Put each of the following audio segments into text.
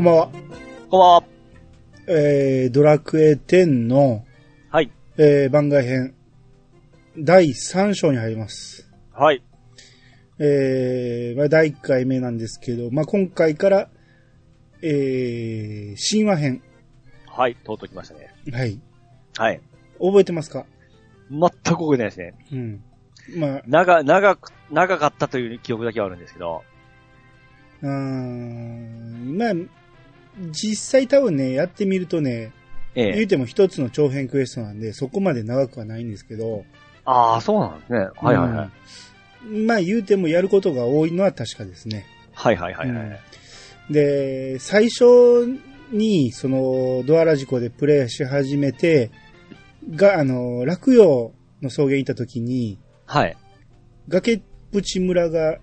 こんばんは。こんばんは。えー、ドラクエ10の、はい。えー、番外編、第3章に入ります。はい。えー、まあ、第1回目なんですけど、まあ、今回から、えー、神話編。はい。とうとう来ましたね。はい。はい。覚えてますか？全く覚えてないですね。うん。まあ、長、長く、長かったという記憶だけはあるんですけど。うーん、まあ、実際多分ね、やってみるとね、ええ。言うても一つの長編クエストなんで、そこまで長くはないんですけど、ああ、そうなんですね。はいはいはい。うんまあ言うてもやることが多いのは確かですね。はいはいはいはい。で、最初に、その、ドアラジコでプレイし始めて、が、あの、落葉の草原行った時に、はい。崖っぷち村が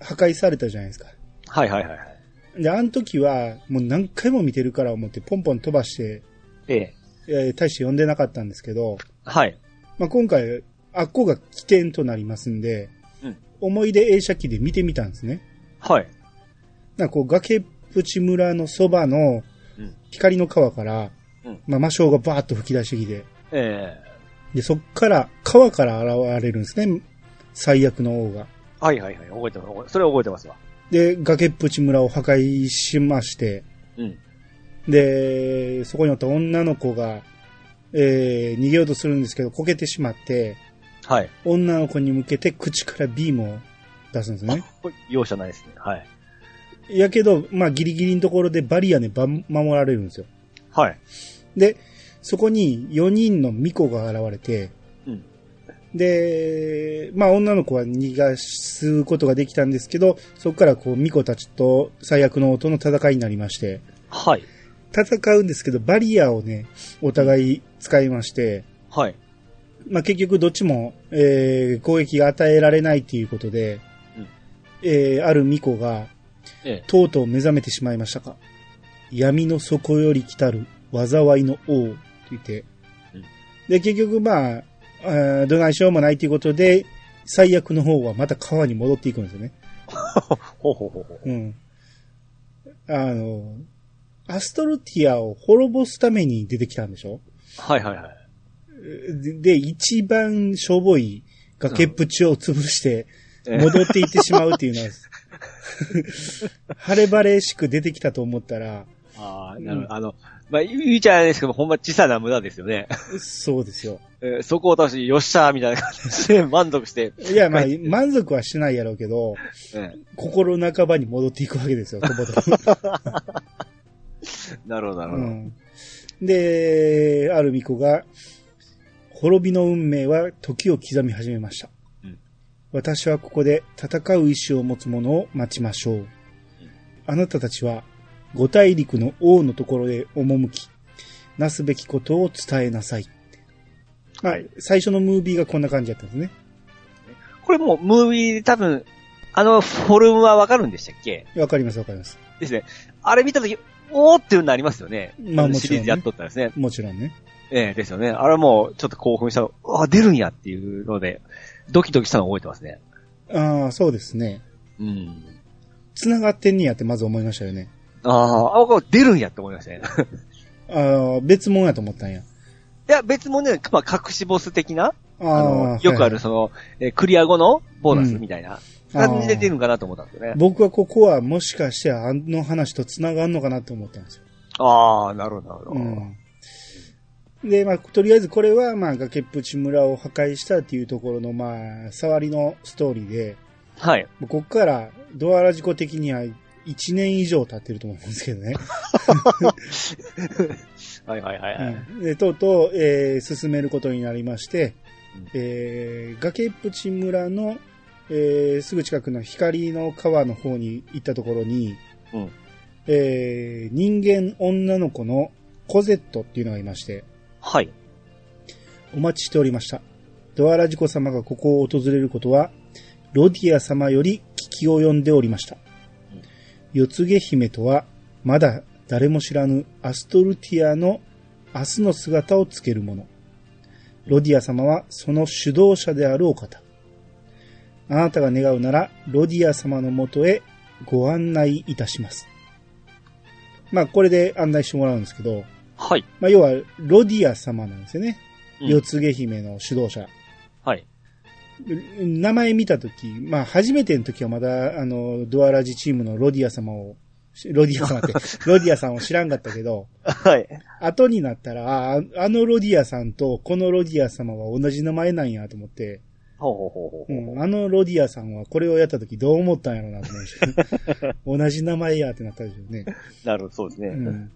破壊されたじゃないですか。はいはいはいはい。で、あの時は、もう何回も見てるから思って、ポンポン飛ばして、ええ。えー大して読んでなかったんですけど、はい。まあ、今回、あっこが起点となりますんで、うん思い出映写機で見てみたんですね。はい。なんかこう、崖っぷち村のそばのうん光の川から、うんまあ、魔性がバーッと吹き出してきて、ええ。で、そっから、川から現れるんですね。最悪の王が。はいはいはい。覚えてます。それは覚えてますわ。で、崖っぷち村を破壊しまして、うん。で、そこにおった女の子が、えー、逃げようとするんですけど、こけてしまって、はい。女の子に向けて口からビームを出すんですね。容赦ないですね。はい。やけど、まあ、ギリギリのところでバリアでば守られるんですよ。はい。で、そこに4人の巫女が現れて、うんで、まあ女の子は逃がすことができたんですけど、そこからこう巫女たちと最悪の音の戦いになりまして、はい。戦うんですけど、バリアをね、お互い使いまして、はい。まあ結局どっちも、えー攻撃が与えられないっていうことで、うんえーある巫女が、ええ。とうとう目覚めてしまいましたか。闇の底より来たる災いの王と言って、うんで、結局まあ、あーどないしようもないということで、最悪の方はまた川に戻っていくんですよね。ほうほうほうほう。うん。あの、アストルティアを滅ぼすために出てきたんでしょ？はいはいはい。で、で一番しょぼい崖っぷちを潰して、ええ戻っていってしまうっていうのは、晴れ晴れしく出てきたと思ったら、ああ、なるほど。あの、まあ、言いちゃあれですけど、ほんま小さな無駄ですよね。そうですよ。えーそこを倒し、よっしゃーみたいな感じで 満足して。いや、まあ、満足はしないやろうけど、え心半ばに戻っていくわけですよ、とぼとなるほど、なるほど。うん。で、ある巫女が、滅びの運命は時を刻み始めました。うん私はここで戦う意志を持つ者を待ちましょう。あなたたちは、五大陸の王のところへ赴き、なすべきことを伝えなさい。まあ、最初のムービーがこんな感じだったんですね。これもう、ムービーで多分、あの、フォルムはわかるんでしたっけ？わかりますわかります。ですね。あれ見たとき、おーっていうのありますよね。まあもちろんねシリーズやっとったんですね。もちろんね。ええですよね。あれもう、ちょっと興奮したの、あ、出るんやっていうので、ドキドキしたのを覚えてますね。ああ、そうですね。うん。繋がってんねやってまず思いましたよね。ああ、あ、これ出るんやって思いましたね。ああ、別物やと思ったんや。いや、別もね、まあ、隠しボス的な、ああの、あよくある、はいその、えークリア後のボーナスみたいな、うん感じで出るんかなと思ったんですよね。僕はここはもしかしてあの話と繋がんのかなと思ったんですよ。ああ、なるほど、なるほど。うん。で、まあ、とりあえずこれは、まあ、崖っぷち村を破壊したっていうところの、まあ、触りのストーリーで、はい。もうこっから、ドアラジコ的には1年以上経ってると思うんですけどね。はいはいはいはい。うんで、とうとう、えー進めることになりましてうん、えー崖っぷち村の、えーすぐ近くの光の川の方に行ったところに、うんえー人間女の子のコゼットっていうのがいまして、はい。お待ちしておりました。ドアラジコ様がここを訪れることは、ロディア様より聞き及んでおりました。うん四つ毛姫とは、まだ誰も知らぬアストルティアの明日の姿をつける者。ロディア様はその主導者であるお方。あなたが願うなら、ロディア様のもとへご案内いたします。まあ、これで案内してもらうんですけど、はい。まあ、要は、ロディア様なんですよね。うん四つ毛姫の指導者。はい。名前見たとき、まあ、初めての時はまだ、あの、ドアラジチームのロディア様を、ロディア様って、ロディアさんを知らんかったけど、はい。後になったら、ああのロディアさんとこのロディア様は同じ名前なんやと思って、ほうほうほうほうほう。うん、あのロディアさんはこれをやった時どう思ったんやろうなと思うし、同じ名前やってなったでしょうね。なるほど、そうですね。うん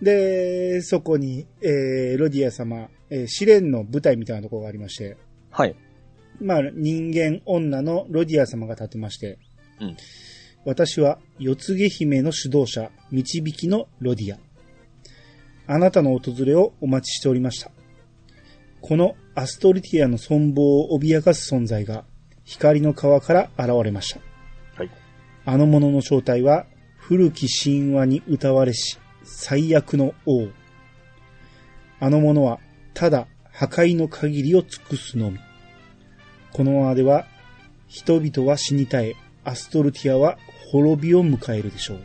で、そこに、えー、ロディア様、えー試練の舞台みたいなところがありまして、はい。まあ、人間女のロディア様が立ってまして、うん私は、四つ毛姫の主導者、導きのロディア。あなたの訪れをお待ちしておりました。このアストルティアの存亡を脅かす存在が、光の川から現れました。はい。あの者の正体は、古き神話に歌われし、最悪の王。あの者は、ただ破壊の限りを尽くすのみ。このままでは、人々は死に絶え、アストルティアは滅びを迎えるでしょう。うん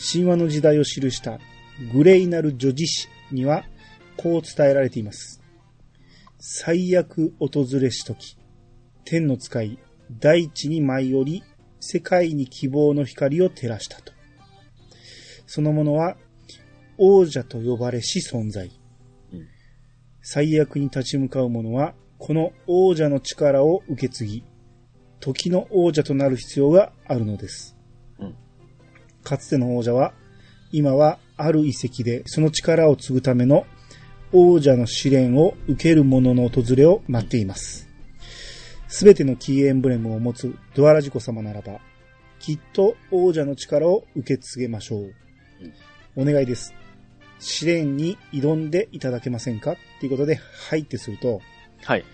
神話の時代を記したグレイナル女児史には、こう伝えられています。最悪訪れし時、天の使い、大地に舞い降り、世界に希望の光を照らしたと。そのものは、王者と呼ばれし存在。うん最悪に立ち向かう者は、この王者の力を受け継ぎ、時の王者となる必要があるのです。うんかつての王者は、今はある遺跡でその力を継ぐための王者の試練を受ける者の訪れを待っています。すべてのキーエンブレムを持つドアラジコ様ならば、きっと王者の力を受け継げましょう。お願いです。試練に挑んでいただけませんか？っていうことで、はいってすると、はい。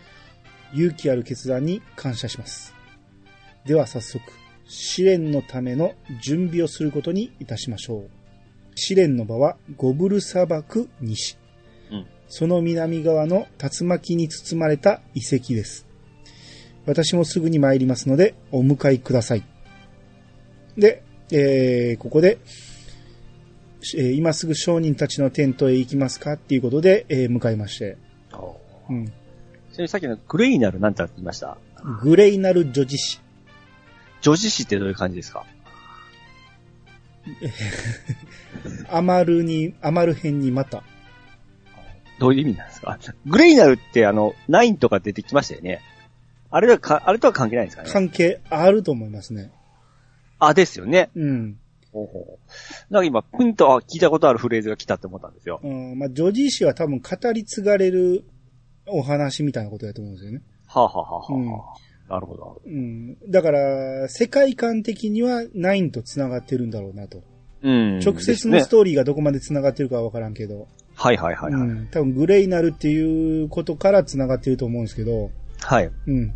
勇気ある決断に感謝します。では早速、試練のための準備をすることにいたしましょう。試練の場はゴブル砂漠西。うんその南側の竜巻に包まれた遺跡です。私もすぐに参りますので、お迎えください。で、えーここで、えー今すぐ商人たちのテントへ行きますか？っていうことで、えー向かいまして、うん、ちなみにさっきのグレイナルなんて言いました？グレイナル女子誌。女子誌ってどういう感じですか？アマルに、アマル編にまた。どういう意味なんですか？グレイナルってあの、ナインとか出てきましたよね。あれはか、あれとは関係ないんですかね？関係あると思いますね。あ、ですよね。うん。ほうほうなんか今、ピンとあ聞いたことあるフレーズが来たって思ったんですよ。うん、まあ、女児誌は多分語り継がれるお話みたいなことだと思うんですよね。はあ、はあはあはあうんなるほど。うん。だから、世界観的にはナインと繋がってるんだろうなと。うん。直接のストーリーがどこまで繋がってるかはわからんけど。はいはいはいはい。うん。多分グレイナルっていうことから繋がってると思うんですけど。はい。うん。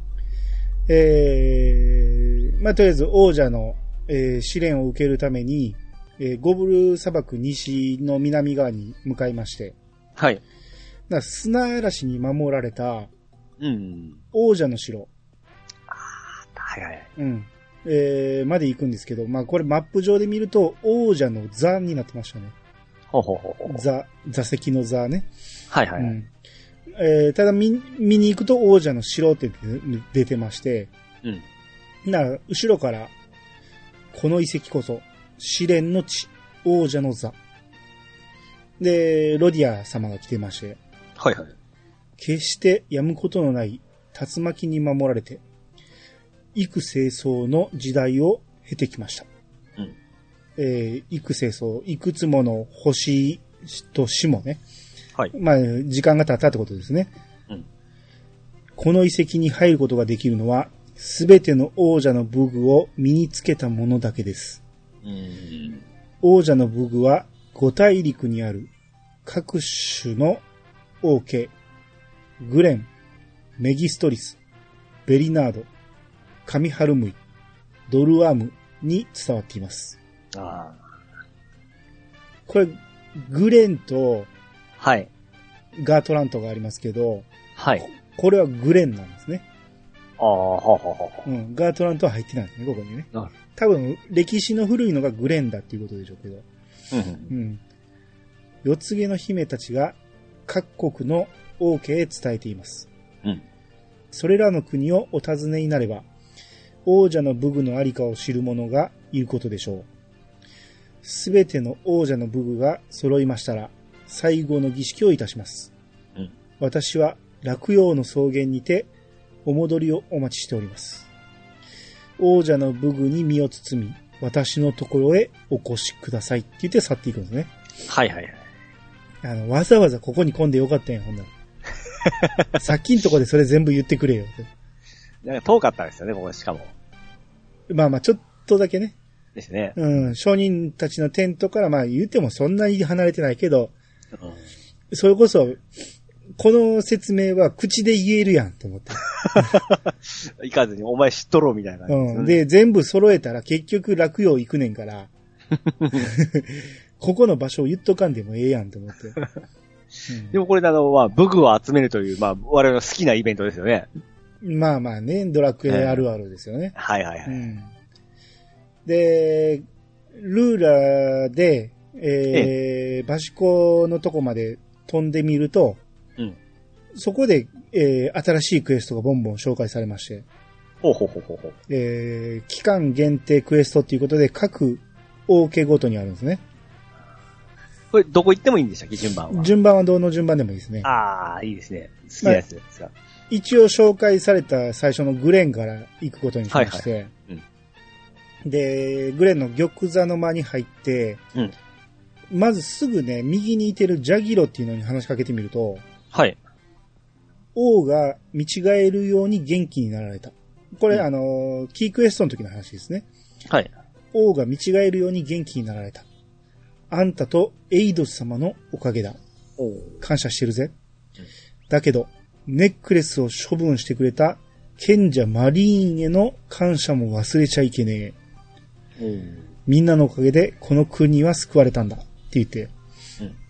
えー、まあ、とりあえず王者の、えー試練を受けるために、えーゴブル砂漠西の南側に向かいまして、はい。だ砂嵐に守られたうん。王者の城、はいはい。うん、えーまで行くんですけど、まあこれマップ上で見ると王者の座になってましたね。ほうほうほうほう。座、座席の座ね。はいはいはい。うんえーただ見見に行くと王者の城って出てまして、うん。な、後ろから、この遺跡こそ、試練の地、王者の座。で、ロディア様が来てまして、はいはい。決して止むことのない竜巻に守られて、幾清掃の時代を経てきました。うんえー、幾清掃、いくつもの星と死もね、はい。まあ、時間が経ったってことですね。うんこの遺跡に入ることができるのは、すべての王者の武具を身につけた者だけです。うん。王者の武具は、五大陸にある各種の王家、グレン、メギストリス、ベリナード、カミハルムイ、ドルアムに伝わっています。ああ。これ、グレンとはい。ガートラントがありますけど、はい。これはグレンなんですね。ああ、はあ、はあ、はあ。うん。ガートラントは入ってないんですね、ここにね。多分、歴史の古いのがグレンだっていうことでしょうけど。うんうん。四つ毛の姫たちが各国の王家へ伝えています。うん。それらの国をお尋ねになれば、王者の武具のありかを知る者がいることでしょう。すべての王者の武具が揃いましたら、最後の儀式をいたします。うん私は落葉の草原にて、お戻りをお待ちしております。王者の武具に身を包み、私のところへお越しくださいって言って去っていくんですね。はいはいはい。あの、わざわざここに来んでよかったんや、ほんなら。さっきんとこでそれ全部言ってくれよ。なんか遠かったですよね、ここしかも。まあまあ、ちょっとだけね。ですね。うん、商人たちのテントから、まあ言ってもそんなに離れてないけど、うんそれこそ、この説明は口で言えるやんと思って。行かずに、お前知っとろうみたいな感じですようん。ね。で、全部揃えたら結局落葉行くねんから、ここの場所を言っとかんでもええやんと思って。うんでもこれであの、まあ、武具を集めるという、まあ、我々の好きなイベントですよね。まあまあね、ドラクエあるあるですよね。はいはいはい。うんで、ルーラーで、えーバシコのとこまで飛んでみると、うんそこで、えー新しいクエストがボンボン紹介されまして、ほうほうほうほうほう。えー期間限定クエストっていうことで各王家ごとにあるんですね。これ、どこ行ってもいいんでしたっけ、順番は？順番はどの順番でもいいですね。ああ、いいですね。好きなやつですが。一応紹介された最初のグレンから行くことにしまして、はいで、グレンの玉座の間に入って、うんまずすぐね、右にいてるジャギロっていうのに話しかけてみると、はい。王が見違えるように元気になられた。これ、うんあの、キークエストの時の話ですね。はい。王が見違えるように元気になられた。あんたとエイドス様のおかげだ。お感謝してるぜうん。だけど、ネックレスを処分してくれた賢者マリーンへの感謝も忘れちゃいけねえ。みんなのおかげでこの国は救われたんだ。って言って、うん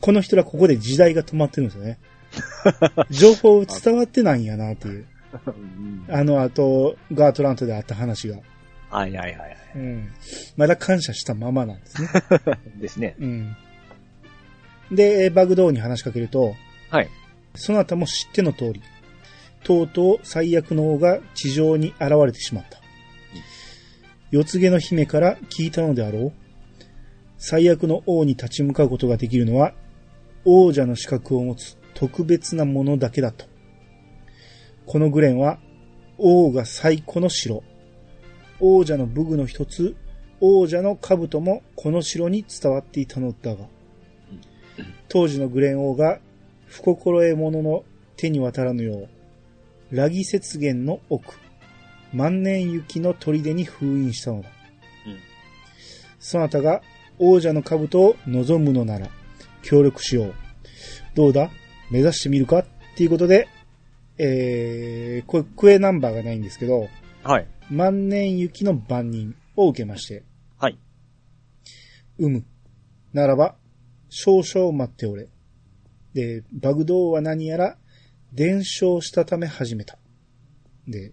この人らここで時代が止まってるんですよね。情報伝わってないんやなっていう。あの後、ガートラントであった話が。はいはいはいはい。うん。まだ感謝したままなんですね。ですね。うん。で、バグドーに話しかけると、はい。そなたも知っての通り、とうとう最悪の王が地上に現れてしまった。四つ毛の姫から聞いたのであろう最悪の王に立ち向かうことができるのは、王者の資格を持つ特別なものだけだと。このグレンは、王が最古の城。王者の武具の一つ、王者の兜もこの城に伝わっていたのだが、当時のグレン王が不心得者の手に渡らぬよう、ラギ雪原の奥、万年雪の砦に封印したのだ。そなたが王者の兜を望むのなら、協力しよう。どうだ？目指してみるか？っていうことで、えー、これクエナンバーがないんですけど、はい。万年雪の番人を受けまして、はい。うむ。ならば、少々待っておれ。で、バグドーは何やら、伝承したため始めた。で、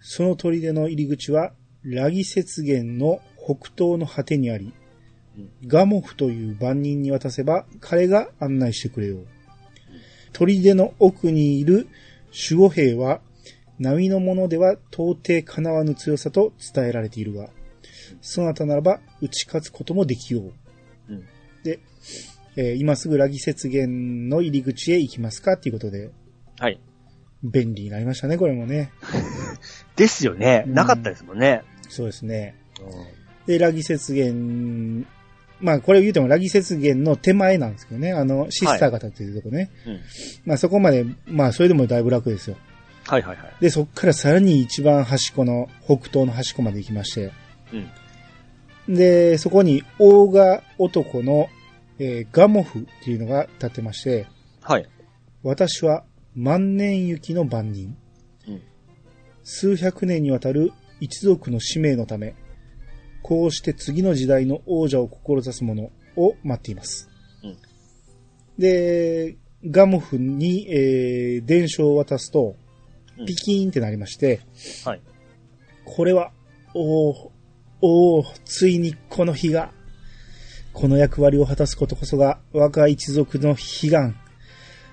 その砦の入り口は、ラギ雪原の北東の果てにあり、ガモフという番人に渡せば、彼が案内してくれよう。砦の奥にいる守護兵は、波のものでは到底叶わぬ強さと伝えられているが、そなたならば打ち勝つこともできよう。うんで、えー今すぐラギ雪原の入り口へ行きますかっていうことで、はい。便利になりましたね、これもね。ですよね。うんなかったですもんね。そうですね。で、ラギ雪原、まあこれを言うてもラギ雪原の手前なんですけどね、あの、シスター方っていうとこね。うん。まあそこまで、まあそれでもだいぶ楽ですよ。はいはいはい。で、そっからさらに一番端っこの北東の端っこまで行きまして、うん。で、そこにオーガ男の、えーガモフっていうのが立ってまして、はい。私は万年雪の番人。うん数百年にわたる一族の使命のため、こうして次の時代の王者を志す者を待っています。うんで、ガモフに、えー伝承を渡すと、うんピキーンってなりまして、はい。これは、おー、おー、ついにこの日が、この役割を果たすことこそが、我が一族の悲願。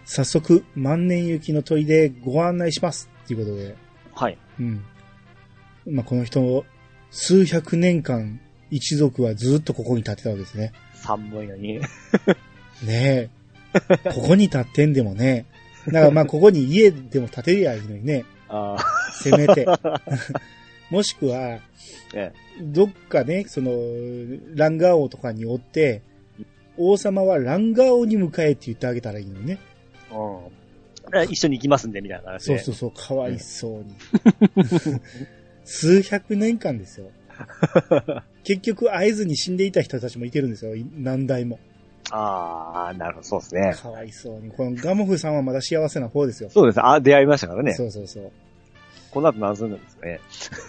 早速、万年雪の鳥でご案内します。ということで、はい。うん。まあ、この人、数百年間、一族はずっとここに立ってたわけですね。寒いのに。ねえ。ここに立ってんでもね。だからまあ、ここに家でも建てりゃいいのにね。あせめて。もしくは。どっかね、その、ランガー王とかにおって、王様はランガー王に迎えって言ってあげたらいいのにね。うん。一緒に行きますんで、みたいな話で。そうそうそう、かわいそうに。数百年間ですよ。結局会えずに死んでいた人たちもいてるんですよ。い何代も。ああ、なるほど、そうですね。かわいそうに。このガモフさんはまだ幸せな方ですよ。そうです。あ、出会いましたからね。そうそうそう。この後何するんですかね。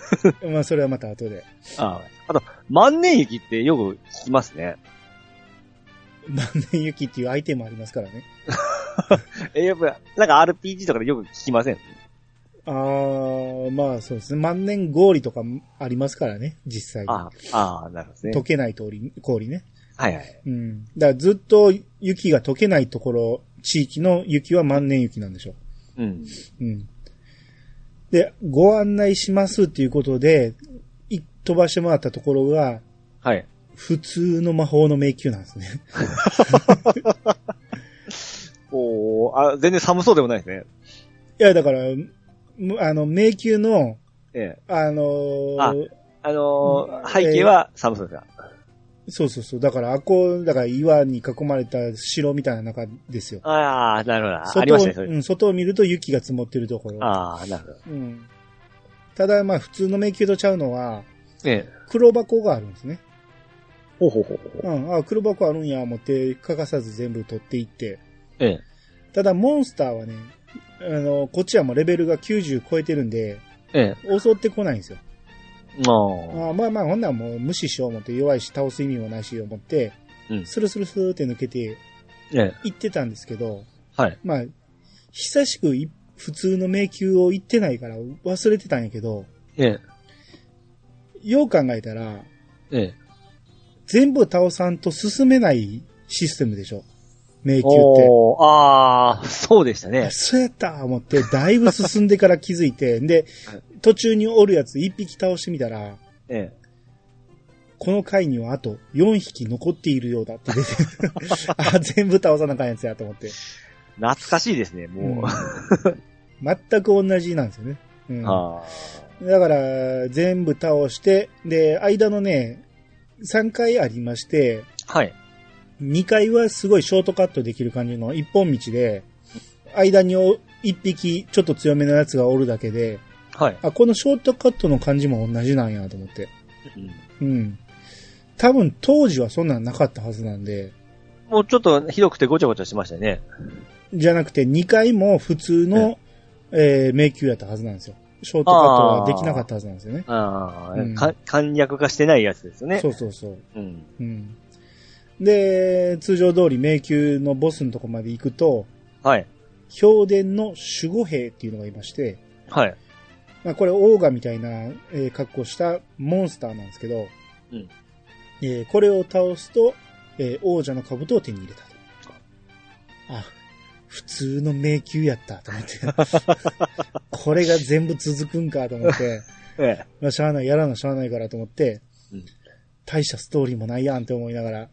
まあ、それはまた後で。ああ。あと、万年雪ってよく聞きますね。万年雪っていうアイテムありますからね。え、やっぱ、なんか RPG とかでよく聞きません？あー、まあそうですね。万年氷とかもありますからね、実際に。ああ、ああ、なるほどね溶。けない通り、氷ね。はいはい。うん。だからずっと雪が溶けないところ、地域の雪は万年雪なんでしょうん。う。うん。で、ご案内しますっていうことで、い飛ばしてもらったところが、はい。普通の魔法の迷宮なんですね。おーあ、全然寒そうでもないですね。いや、だから、むあの、迷宮の、ええ。あのーあのーうん背景は寒そうですか、そうそうそう。だから、あこう、だから岩に囲まれた城みたいな中ですよ。ああ、なるほど。あ外をりましたね。うん、外を見ると雪が積もってるところ。ああ、なるほど。うん。ただ、まあ、普通の迷宮とちゃうのは、ええ。黒箱があるんですね。ほうほうほうほう。うん、あ、黒箱あるんや、思って、欠かさず全部取っていって。ええ。ただ、モンスターはね、あの、こっちはもうレベルが90超えてるんで、ええ。襲ってこないんですよ。ああまあまあ、ほんならもう無視しよう思って、弱いし倒す意味もないし、思って、うんスルスルスルって抜けて。行ってたんですけど、はい。まあ、久しくい普通の迷宮を行ってないから忘れてたんやけど、ええ。よう考えたら、ええ。全部倒さんと進めないシステムでしょ。迷宮って。ああ、そうでしたね。そうやった思って、だいぶ進んでから気づいて、ではい、途中におるやつ一匹倒してみたら、ええ。この回にはあと4匹残っているようだって出て、あ、全部倒さなあかんやつやと思って。懐かしいですね、もう。うん 全く同じなんですよね。うん、あだから、全部倒して、で、間のね、3回ありまして、あ。はい。2回はすごいショートカットできる感じの一本道で、間にお1匹ちょっと強めのやつがおるだけで、はい。あ、このショートカットの感じも同じなんやと思って。うんうん。多分当時はそんなんなかったはずなんで、もうちょっとひどくてごちゃごちゃしましたよね。じゃなくて2回も普通の、えー迷宮やったはずなんですよ。ショートカットはできなかったはずなんですよね。ああ、うんか簡略化してないやつですよね。そうそうそう。うん。うん。で、通常通り迷宮のボスのとこまで行くと、はい。氷殿の守護兵っていうのがいまして、はい。まあ、これオーガみたいな、えー格好したモンスターなんですけど、うんえーこれを倒すと、えー王者の兜を手に入れたと。あ、普通の迷宮やったと思って。これが全部続くんかと思って、ええ。まあ、しゃあない、やらなしゃあないからと思って、うん大したストーリーもないやんって思いながら。え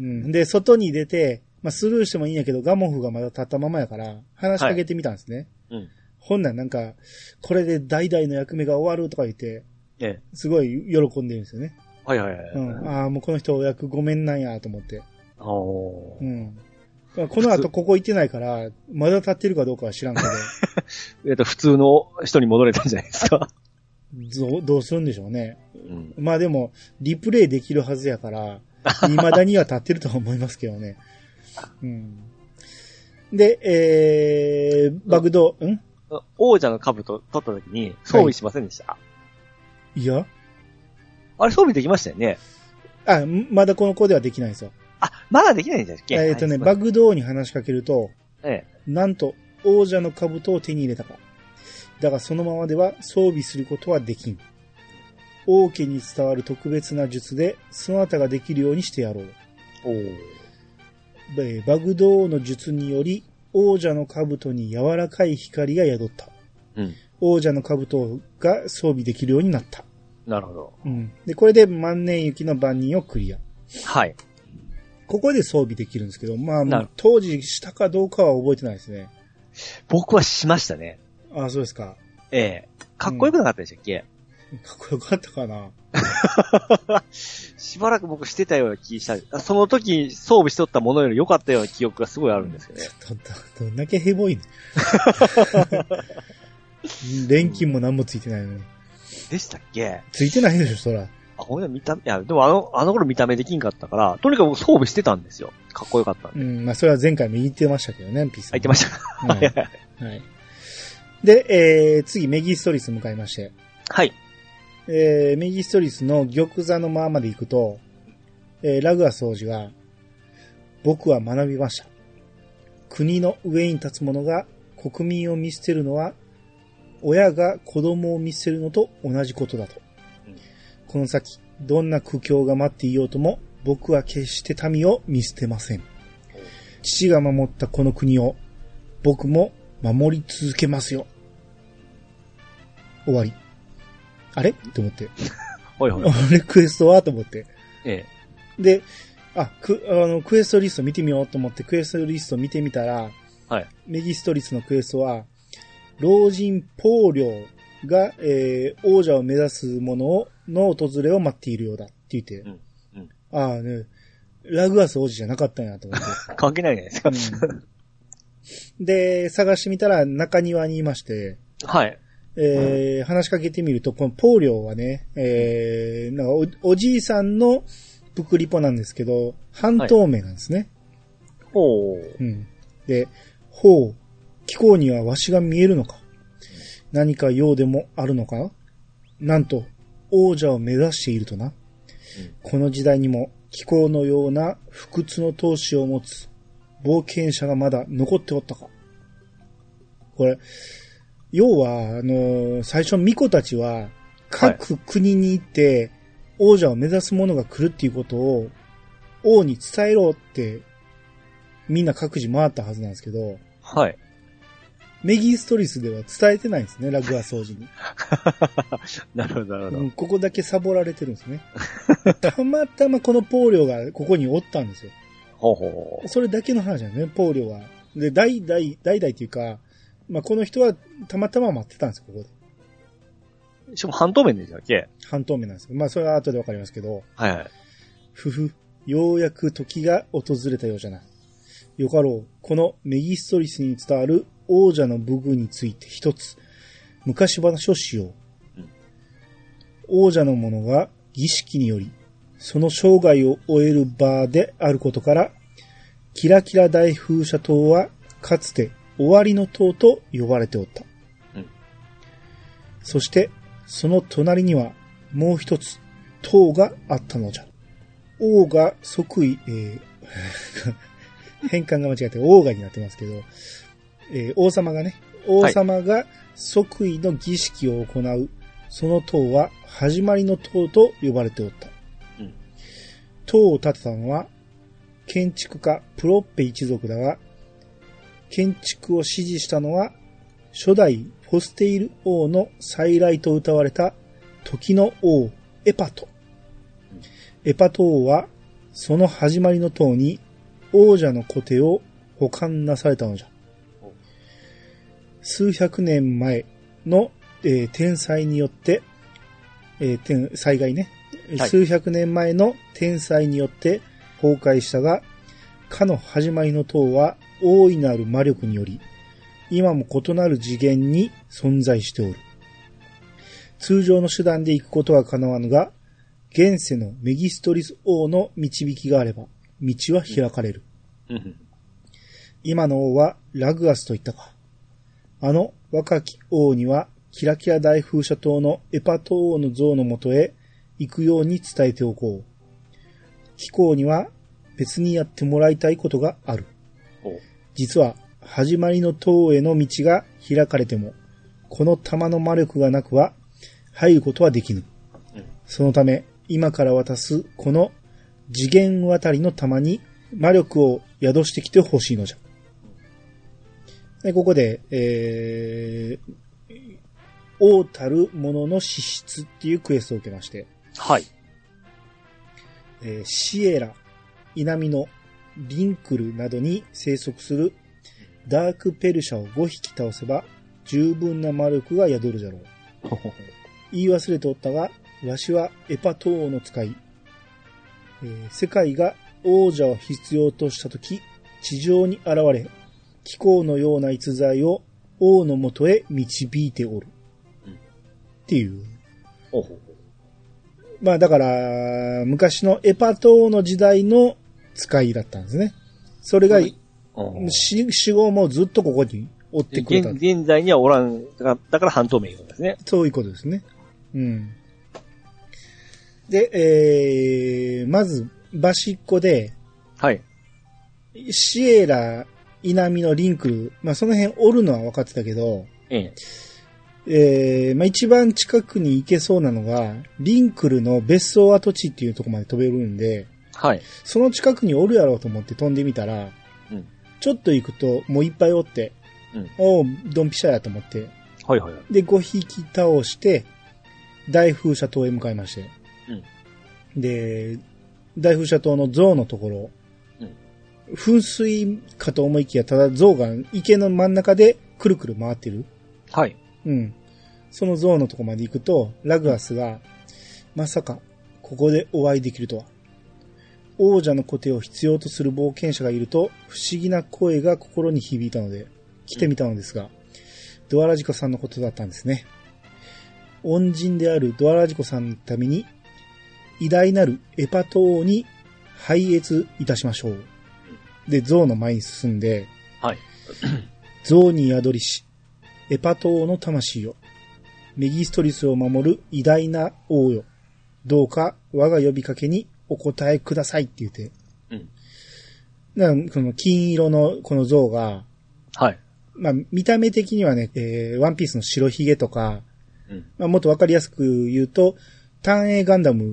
うん、で、外に出て、まあ、スルーしてもいいんやけど、ガモフがまだ立ったままやから、話しかけてみたんですね。うん。ほんならなんか、これで代々の役目が終わるとか言って、ええ。すごい喜んでるんですよね。はいはいはい。うん。ああ、もうこの人お役ごめんなんやと思って。おーうん。まあこの後ここ行ってないから、まだ立ってるかどうかは知らんけ えっと、普通の人に戻れたんじゃないですか。ど、どうどうするんでしょうね。うん。まあでも、リプレイできるはずやから、未だには立ってるとは思いますけどね。うん。で、えー、バグド、ん？王者の兜取った時に装備しませんでした、いや？あれ装備できましたよね？あ、まだこの子ではできないんですよ。あ、まだできないんじゃっけえっ、とね、はいバグドーに話しかけると、ええ。なんと、王者の兜を手に入れたか。だがそのままでは装備することはできん。王家に伝わる特別な術で、そなたができるようにしてやろう。おーえーバグドーの術により、王者の兜に柔らかい光が宿った。うん。王者の兜が装備できるようになった。なるほど。うん。で、これで万年雪の番人をクリア。はい。ここで装備できるんですけど、まあなる、当時したかどうかは覚えてないですね。僕はしましたね。ああ、そうですか。ええ。かっこよくなかったでしたっけ、かっこよかったかな。しばらく僕してたような気した。あその時装備しとったものより良かったような記憶がすごいあるんですよね。ど、ど、どんだけヘボいねん。錬金も何もついてないのに。でしたっけ？ついてないでしょ、そら。あ、ほんと見た目、いや、でもあの、あの頃見た目できんかったから、とにかく僕装備してたんですよ。かっこよかったんで。うん、まあ、それは前回も言ってましたけどね、ピース。あ、言ってましたか？はい。はい。で、えー、次、メギストリス向かいまして。はい。えー、メギストリスの玉座のままで行くと、えー、ラグアス王子が、僕は学びました。国の上に立つ者が国民を見捨てるのは、親が子供を見捨てるのと同じことだと。うんこの先、どんな苦境が待っていようとも、僕は決して民を見捨てません。父が守ったこの国を、僕も守り続けますよ。終わり。あれ？と思って。ほいほい。あれクエストは？と思って。ええ。で、あ、く、あの、クエストリスト見てみようと思って、クエストリスト見てみたら、はい。メギストリスのクエストは、老人ポーリョが、えー、王者を目指す者をの訪れを待っているようだって言って、うんうんああね、ラグアス王子じゃなかったんやと思って。関係ないじゃないですか。うんで、探してみたら中庭にいまして、はい。えー話しかけてみると、このポーリョはね、えー、なんかおおじいさんのプクリポなんですけど、半透明なんですね。ほう。うん。で、ほう、気候にはわしが見えるのか何か用でもあるのかなんと、王者を目指しているとな。この時代にも気候のような不屈の闘志を持つ冒険者がまだ残っておったか。これ、要は、あの、最初、巫女たちは、各国に行って、王者を目指す者が来るっていうことを、王に伝えろって、みんな各自回ったはずなんですけど、はい。メギストリスでは伝えてないんですね、ラグア掃除に。なるほど、なるほど。うんここだけサボられてるんですね。たまたまこのポーリョがここにおったんですよ。ほうほう。それだけの話なんですね、ポーリョは。で、代々、代々っていうか、まあ、この人はたまたま待ってたんですよ、ここで。しかも半透明でしたっけ？半透明なんですけど、まあ、それは後でわかりますけど、はいはい。ふふ、ようやく時が訪れたようじゃな。よかろう、このメギストリスに伝わる王者の武具について一つ、昔話をしよう。うん王者の者が儀式により、その生涯を終える場であることから、キラキラ大風車塔はかつて終わりの塔と呼ばれておった。うんそして、その隣にはもう一つ塔があったのじゃ。王が即位、えー 変換が間違って王がになってますけど、えー王様がね、王様が即位の儀式を行う、その塔は始まりの塔と呼ばれておった。うん塔を建てたのは、建築家プロッペ一族だが、建築を指示したのは、初代フォステイル王の再来と謳われた時の王エパト。エパト王は、その始まりの塔に王者の古手を保管なされたのじゃお。数百年前の、えー天災によって、えー天災害ね、はい数百年前の天災によって崩壊したが、かの始まりの塔は大いなる魔力により、今も異なる次元に存在しておる。通常の手段で行くことは叶わぬが、現世のメギストリス王の導きがあれば、道は開かれる。今の王はラグアスと言ったか。あの若き王には、キラキラ大風車塔のエパト王の像のもとへ行くように伝えておこう。貴公には別にやってもらいたいことがある。実は、始まりの塔への道が開かれても、この玉の魔力がなくは入ることはできぬ。うんそのため、今から渡すこの次元渡りの玉に魔力を宿してきてほしいのじゃ。で、ここで、えー、王たるものの資質っていうクエストを受けまして、はい。えーシエラ、イナミノ、リンクルなどに生息するダークペルシャを5匹倒せば十分な魔力が宿るじゃろう。言い忘れておったが、わしはエパトーの使い。えー世界が王者を必要としたとき、地上に現れ、気候のような逸材を王のもとへ導いておる。うんっていう。まあだから、昔のエパトーの時代の使いだったんですね。それが、はいほうし死後もずっとここに追ってくれた現。現在にはおらん、だからだから半透明なんですね。そういうことですね。うん。で、えー、まず、バシッコで、はい。シエラ、イナミのリンクル、まあその辺おるのは分かってたけど、ええ。えー、まあ一番近くに行けそうなのが、リンクルの別荘跡地っていうところまで飛べるんで、はい。その近くにおるやろうと思って飛んでみたら、うんちょっと行くともういっぱいおって、うんおう、ドンピシャやと思って、はいはいはい。で、5匹倒して、大風車島へ向かいまして。で、大風車島の象のところ、噴水かと思いきや、ただ象が池の真ん中でくるくる回ってる。はい。うん。その象のとこまで行くと、ラグアスが、まさか、ここでお会いできるとは。王者のコテを必要とする冒険者がいると、不思議な声が心に響いたので、来てみたのですが、ドアラジコさんのことだったんですね。恩人であるドアラジコさんのために、偉大なるエパ島に拝謁いたしましょう。で、象の前に進んで、はい。象に宿りし、エパ島の魂よ。メギストリスを守る偉大な王よ。どうか我が呼びかけにお答えくださいって言って。うん。だからこの金色のこの像が、はい。まあ見た目的にはね、えー、ワンピースの白ひげとか、うん。まあもっとわかりやすく言うと、単影ガンダム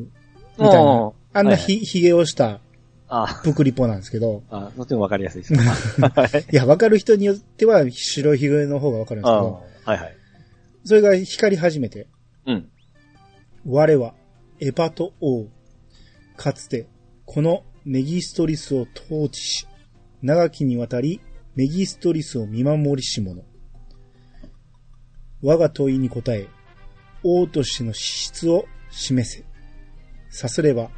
みたいなあんなはいひ、ひげをしたあプクリポなんですけど、あ、とてもわかりやすいです。はい。いや、わかる人によっては白ひげの方がわかるんですけあど、はいはい。それが光り始めて、うん。我はエパト王。かつて、このメギストリスを統治し、長きにわたりメギストリスを見守りし者。我が問いに答え、王としての資質を示せ。さすれば、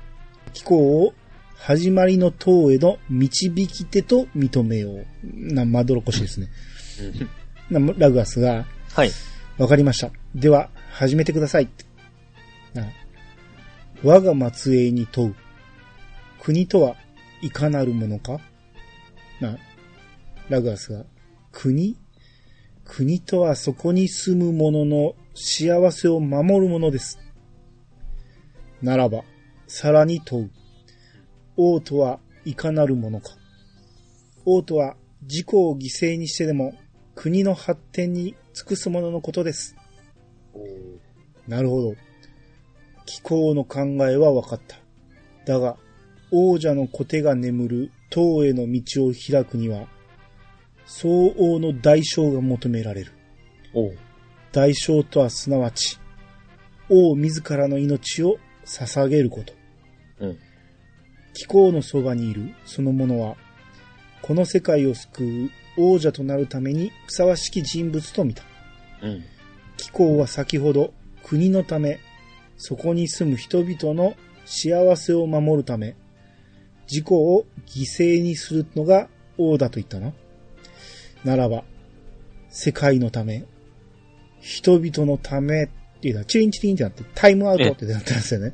気候を始まりの塔への導き手と認めよう。な、まどろっこしいですね。なラグアスが、はい。わかりました。では、始めてください。な我が末裔に問う。国とはいかなるものか？なラグアスが、国？国とはそこに住む者の幸せを守るものです。ならば、さらに問う。王とはいかなるものか？王とは自己を犠牲にしてでも国の発展に尽くすもののことです。なるほど。気候の考えは分かった。だが、王者の小手が眠る塔への道を開くには、相応の代償が求められる。代償とはすなわち、王自らの命を捧げること。うん。気候のそばにいるその者は、この世界を救う王者となるためにふさわしき人物と見た。うん。気候は先ほど国のため、そこに住む人々の幸せを守るため、自己を犠牲にするのが王だと言ったな。ならば、世界のため、人々のためっていうのはチリンチリンってなってタイムアウトってなったんですよね。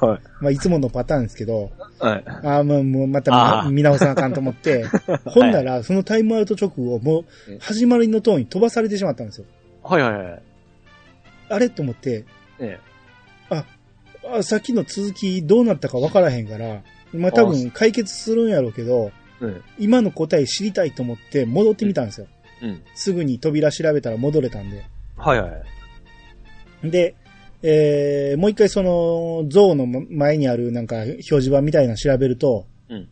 はい。まあいつものパターンですけど、はい。ああ、もうもうまた見直さなあかんと思って、ほんならそのタイムアウト直後、もう始まりの塔に飛ばされてしまったんですよ。はいはいはい。あれと思って、えあ、さっきの続きどうなったか分からへんから、まあ多分解決するんやろうけど、え。うん。今の答え知りたいと思って戻ってみたんですよ。うん。すぐに扉調べたら戻れたんで。はいはい。で、えー、もう一回その、像の前にあるなんか表示板みたいなの調べると、うん。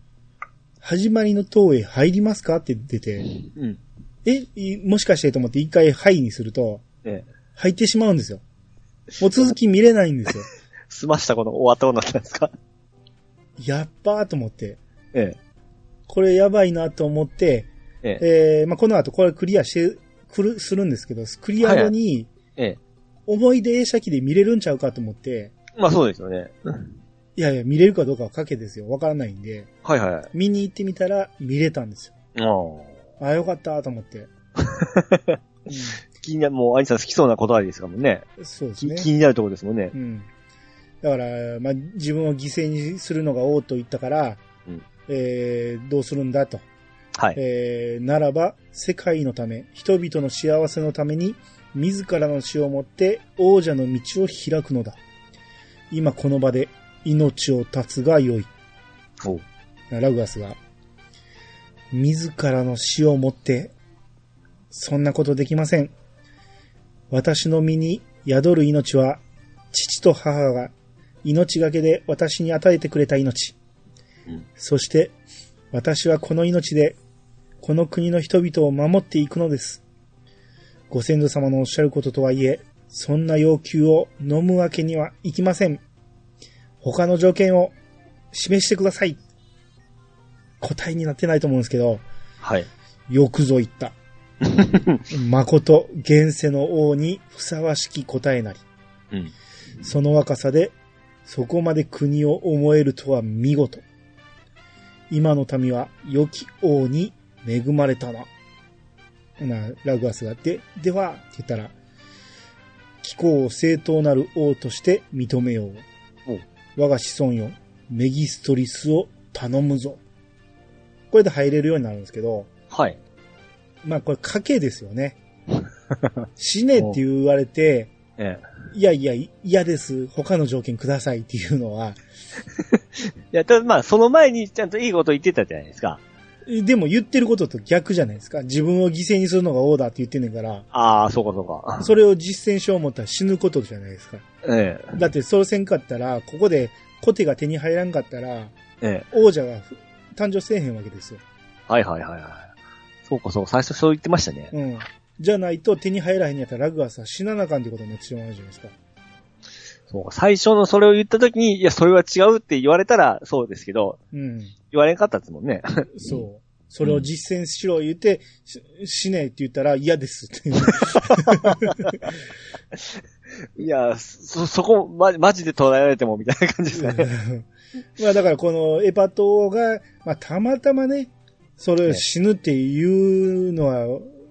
始まりの塔へ入りますかって出て、うん。え、いもしかしてと思って一回はいにすると、ええ。入ってしまうんですよ。もう続き見れないんですよ。済ましたこの終わったことになったんですか？やっばーと思って、ええ。これやばいなと思って、ええ。えー、まあ、この後これクリアして、くる、するんですけど、クリア後に、ええ。思い出映写機で見れるんちゃうかと思って、まあそうですよね。いやいや、見れるかどうかは賭けですよ。わからないんで、はいはいはい。見に行ってみたら見れたんですよ。ああ。あ、よかったと思って。気になる、もう、アニさん好きそうな言葉ですからもんね。うん、そうですきね。気になるところですもんねう。ん。だから、まあ、自分を犠牲にするのが王と言ったから、うんえーどうするんだと。はい。えーならば、世界のため、人々の幸せのために、自らの死をもって王者の道を開くのだ。今この場で命を絶つがよい。ラグアスが、自らの死をもって、そんなことできません。私の身に宿る命は、父と母が命がけで私に与えてくれた命。うんそして、私はこの命で、この国の人々を守っていくのです。ご先祖様のおっしゃることとはいえ、そんな要求を飲むわけにはいきません。他の条件を示してください。答えになってないと思うんですけど、はい。よくぞ言った。誠、現世の王にふさわしき答えなり。うん。その若さで、そこまで国を思えるとは見事。今の民は良き王に恵まれたな。な、ラグアスがあって、では、って言ったら、気候を正当なる王として認めよう。我が子孫よ、メギストリスを頼むぞ。これで入れるようになるんですけど、はい。まあこれ賭けですよね。死ねって言われて、えいやいや、嫌です。他の条件くださいっていうのは、え。いや、ただまあ、その前にちゃんといいこと言ってたじゃないですか。でも言ってることと逆じゃないですか。自分を犠牲にするのが王だって言ってんねんから、ああ、そうかそうか。それを実践しよう思ったら死ぬことじゃないですか。ええ。だってそうせんかったら、ここでコテが手に入らんかったら、ええ。王者が誕生せえへんわけですよ。はいはいはいはい。そうかそうか、最初そう言ってましたね。うん。じゃないと手に入らへんやったらラグは死ななあかんってことになってしまうじゃないですか。そうか、最初のそれを言った時に、いや、それは違うって言われたらそうですけど、うん。言われんかったですもんね。そう。それを実践しろ言って、ししねえって言ったら嫌ですって。いや、そ、そこ、ま、マジで捉えられてもみたいな感じですかね。まあだからこのエパトが、まあたまたまね、それを死ぬっていうのは、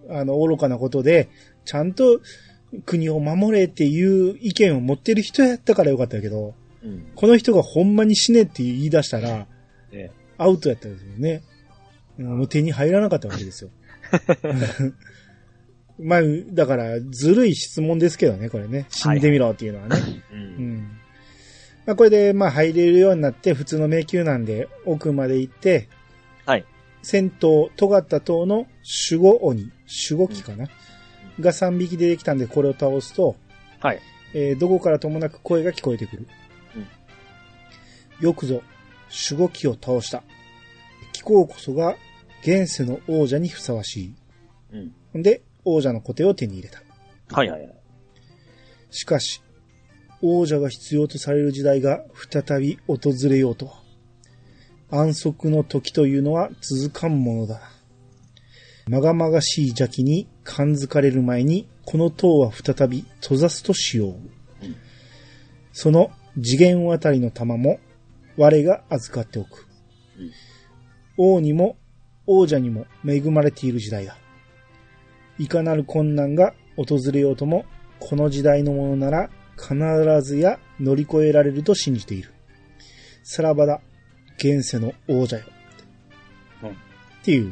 あの、愚かなことで、ちゃんと国を守れっていう意見を持ってる人やったからよかったけど、うん。この人がほんまに死ねって言い出したら、えアウトやったんですよね。もう手に入らなかったわけですよ。まあ、だから、ずるい質問ですけどね、これね。死んでみろっていうのはね。え。う。うんん。まあ、これで、まあ、入れるようになって、普通の迷宮なんで、奥まで行って、はい。戦闘、尖った塔の守護鬼、守護鬼かな、が3匹出てきたんで、これを倒すと、はい。えーどこからともなく声が聞こえてくる。よくぞ、守護鬼を倒した。気候こそが、現世の王者にふさわしうん。い。んで、王者の小手を手に入れた。はいはいはい。しかし、王者が必要とされる時代が再び訪れようとは。安息の時というのは続かんものだ。まがまがしい邪気に感づかれる前に、この塔は再び閉ざすとしよう。その次元あたりの玉も、我が預かっておく。王にも王者にも恵まれている時代だ。いかなる困難が訪れようとも、この時代のものなら必ずや乗り越えられると信じている。さらばだ、現世の王者よ。うんっていう。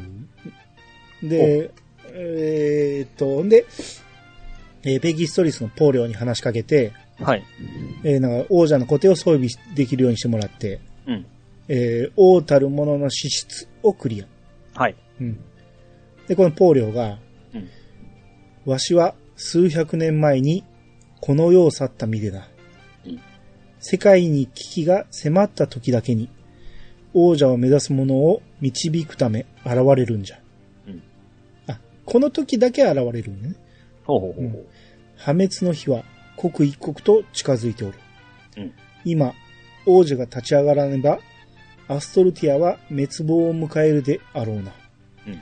で、えーっと、んで、えーペギストリスのポーレオに話しかけて、はい。えーなんか王者の小手を装備できるようにしてもらって、うん。えー王たる者の資質をクリア。はい。うん。で、このポーレオが、うんわしは数百年前にこの世を去った身でな。うん世界に危機が迫った時だけに、王者を目指す者を導くため現れるんじゃ。うんあ、この時だけ現れるんね。ほうほうほうほう。破滅の日は刻一刻と近づいておる。うん今、王者が立ち上がらねば、アストルティアは滅亡を迎えるであろうな。うん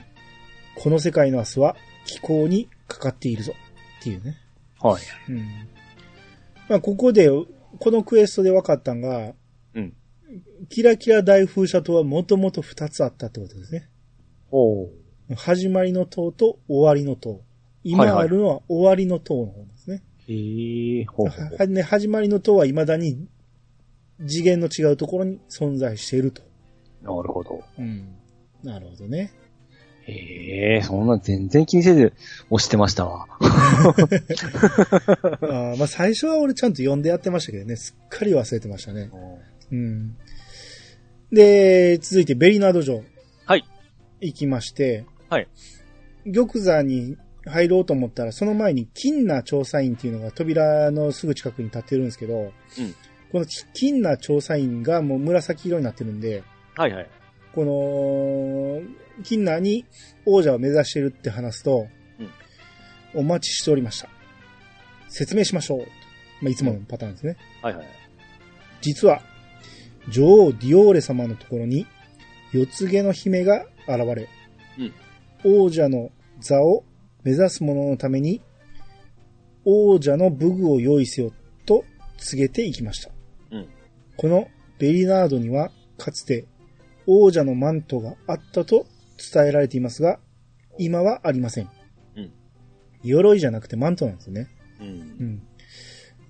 この世界の明日は気候にかかっているぞ。っていうね。はい。うん。まあ、ここで、このクエストで分かったんが、うん。キラキラ大風車塔はもともと2つあったってことですね。ほう。始まりの塔と終わりの塔。今あるのは終わりの塔の方ですね。へえ、ほうほうね、始まりの塔は未だに次元の違うところに存在していると。なるほど。うん。なるほどね。へえ、そんな全然気にせず押してましたわ。あーまあ最初は俺ちゃんと読んでやってましたけどね、すっかり忘れてましたね。うん。で、続いてベリナード城。はい。行きまして、はい。玉座に入ろうと思ったら、その前に金な調査員っていうのが扉のすぐ近くに立ってるんですけど、うんこの金な調査員がもう紫色になってるんで、はいはい。この、キンナーに王者を目指してるって話すと、お待ちしておりました。説明しましょう。まあ、いつものパターンですね。はいはい。実は、女王ディオーレ様のところに、四つ毛の姫が現れ、王者の座を目指す者のために、王者の武具を用意せよと告げていきました。うん。このベリナードにはかつて王者のマントがあったと伝えられていますが、今はありません。うん。鎧じゃなくてマントなんですね。うんう。ん。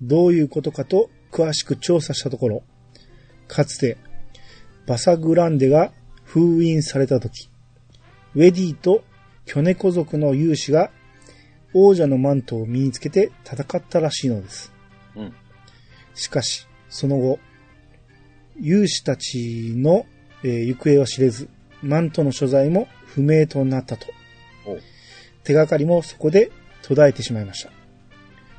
どういうことかと詳しく調査したところ、かつてバサグランデが封印された時、ウェディとキョネコ族の勇士が王者のマントを身につけて戦ったらしいのです。うん。しかし、その後、勇士たちの、えー行方は知れず、マントの所在も不明となったと。お手がかりもそこで途絶えてしまいました。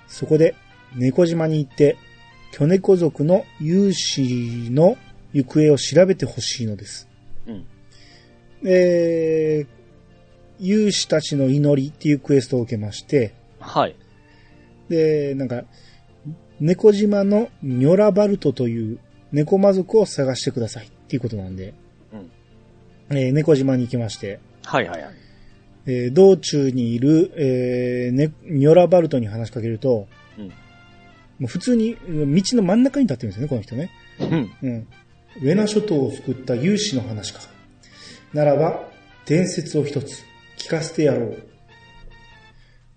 そこで、猫島に行って、巨猫族の勇士の行方を調べてほしいのです。うん。えー、勇士たちの祈りっていうクエストを受けまして、はい。で、なんか、猫島のニョラバルトという猫魔族を探してくださいっていうことなんで、うん。えー猫島に行きまして、はいはいはい。えー道中にいる、えーね、ニョラバルトに話しかけると、うん。もう普通にうん道の真ん中に立ってるんですよね、この人ね。うん。うん。ウェナ諸島を救った勇士の話か。ならば、伝説を一つ聞かせてやろう。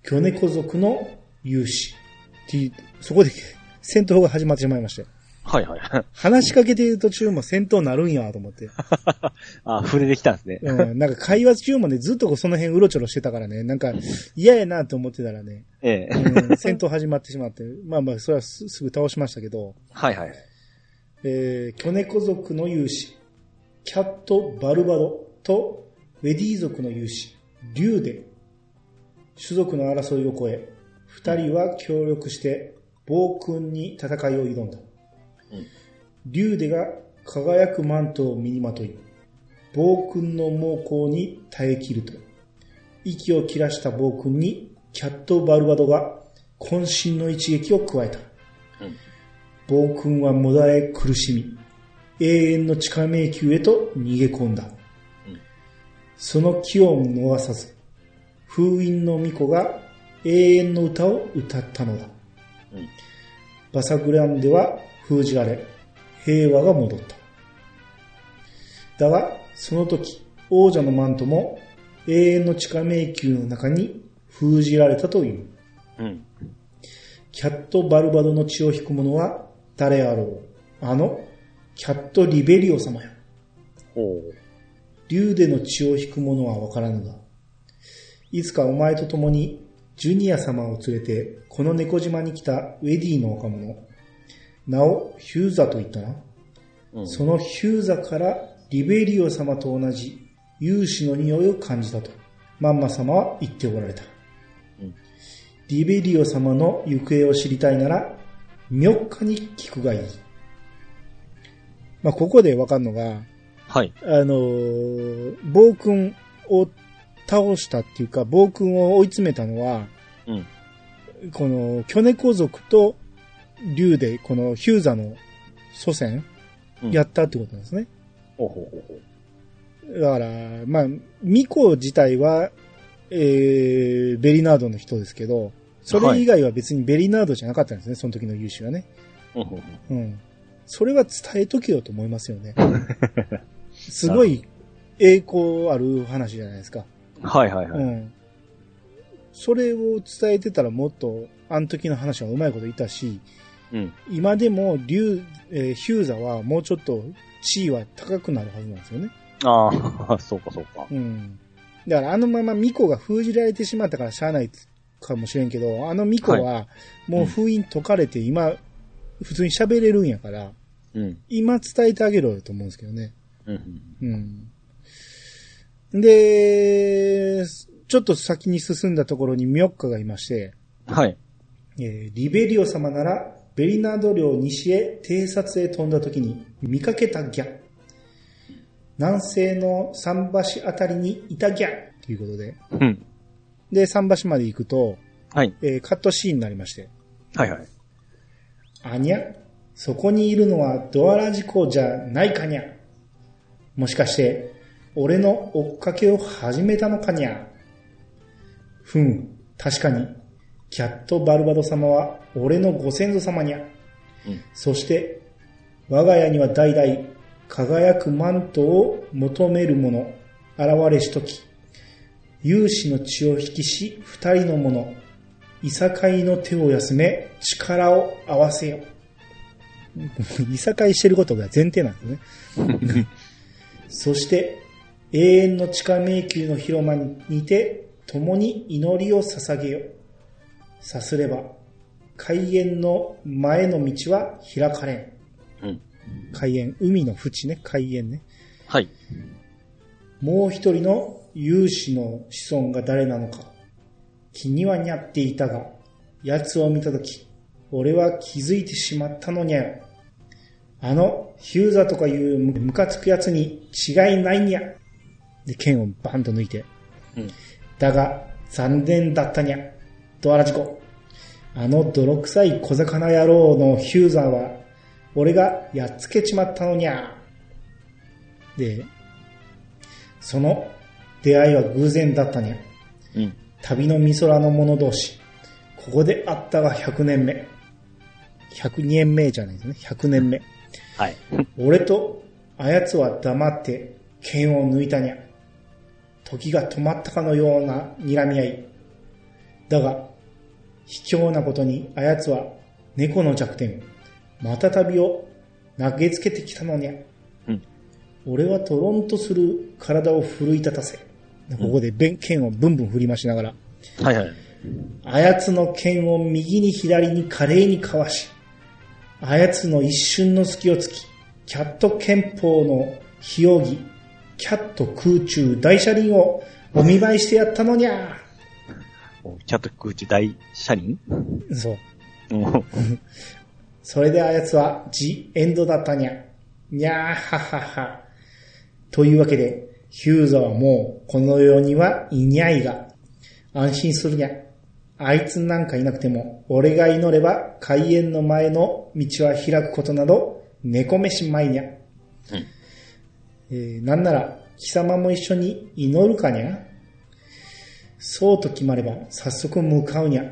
巨猫族の勇士。そこで戦闘が始まってしまいまして。はいはい。話しかけている途中も戦闘なるんやと思って。あ、触れてきたんですね。うん。なんか会話中もね、ずっとこうその辺うろちょろしてたからね、なんか嫌やなと思ってたらね、ええ。うん、戦闘始まってしまって、まあまあ、それはすすぐ倒しましたけど、はいはい。えー、巨猫族の勇士、キャット・バルバドとウェディ族の勇士、リュウデ。種族の争いを超え、二人は協力して暴君に戦いを挑んだ。うんリュウデが輝くマントを身にまとい、暴君の猛攻に耐え切ると、息を切らした暴君にキャット・バルバドが渾身の一撃を加えた。うん。暴君はもだえ苦しみ、永遠の地下迷宮へと逃げ込んだ。うんその気を逃さず、封印の巫女が永遠の歌を歌ったのだ。うん。バサグランデは封じられ、平和が戻った。だが、その時、王者のマントも永遠の地下迷宮の中に封じられたという。うん。キャット・バルバドの血を引く者は誰あろうあの、キャット・リベリオ様よ。ほう。竜での血を引く者はわからぬが、いつかお前と共にジュニア様を連れてこの猫島に来たウェディの若者、名をヒューザと言ったな。うん。そのヒューザからリベリオ様と同じ勇士の匂いを感じたと、マンマ様は言っておられた。うんリベリオ様の行方を知りたいなら、4日に聞くがいい。まあ、ここでわかるのが、はい。あのー暴君を倒したっていうか、暴君を追い詰めたのは、うん。この、巨猫族と竜で、このヒューザの祖先、うんやったってことなんですね。ほうほうほう。だから、まあ、ミコ自体は、えー、ベリナードの人ですけど、それ以外は別にベリナードじゃなかったんですね、その時の勇姿はね。ほうほうほううん。それは伝えとけよと思いますよね。すごい栄光ある話じゃないですか。はいはいはい。うん。それを伝えてたらもっと、あの時の話はうまいこと言ったし、うん。今でも、竜、えーヒューザはもうちょっと地位は高くなるはずなんですよね。ああ、そうかそうか。うん。だからあのままミコが封じられてしまったからしゃあないかもしれんけど、あのミコはもう封印解かれて今、普通に喋れるんやから、うん。今伝えてあげろよと思うんですけどね。うん。うん。で、ちょっと先に進んだところにミョッカがいまして、はい。えーリベリオ様なら、ベリナード領西へ偵察へ飛んだ時に見かけたギャ。南西の桟橋あたりにいたギャということで。うん。で、桟橋まで行くと、はい。えーカットシーンになりまして。はいはい。あにゃ、そこにいるのはドアラジコじゃないかにゃ？もしかして、俺の追っかけを始めたのかにゃ？ふん、確かに、キャットバルバド様は俺のご先祖様にゃ。うんそして、我が家には代々輝くマントを求める者、現れしとき、勇士の血を引きし、二人の者、いさかいの手を休め、力を合わせよ。いさかいしてることが前提なんですね。そして、永遠の地下迷宮の広間にて、共に祈りを捧げよ。さすれば、海縁の前の道は開かれん。うん。海縁、海の淵ね、海縁ね。はい。もう一人の勇士の子孫が誰なのか。気にはにゃっていたが、奴を見たとき、俺は気づいてしまったのにゃよ。あの、ヒューザとかいうムカつく奴に違いないにゃ。で、剣をバンと抜いて。うん。だが、残念だったにゃ。ドアラジコ。あの泥臭い小魚野郎のヒューザーは、俺がやっつけちまったのにゃ。で、その出会いは偶然だったにゃ。うん。旅の美空の者同士。ここで会ったが100年目。100年目じゃないですね。100年目。はい。俺とあやつは黙って剣を抜いたにゃ。時が止まったかのような睨み合い。だが、卑怯なことにあやつは猫の弱点、またたびを投げつけてきたのにゃ。うん。俺はトロンとする体を奮い立たせ。ここで弁剣をブンブン振りましながら、はいはい。あやつの剣を右に左に華麗にかわし、あやつの一瞬の隙をつき、キャット憲法の非容疑、キャット空中大車輪をお見舞いしてやったのにゃおキャット空中大車輪？そう。うん。それであやつはジ・エンドだったにゃ。にゃーははは。というわけで、ヒューザはもうこの世にはいにゃいが、安心するにゃ。あいつなんかいなくても、俺が祈れば開園の前の道は開くことなど、猫飯まいにゃ。うんえーなんなら、貴様も一緒に祈るかにゃ？そうと決まれば、早速向かうにゃ。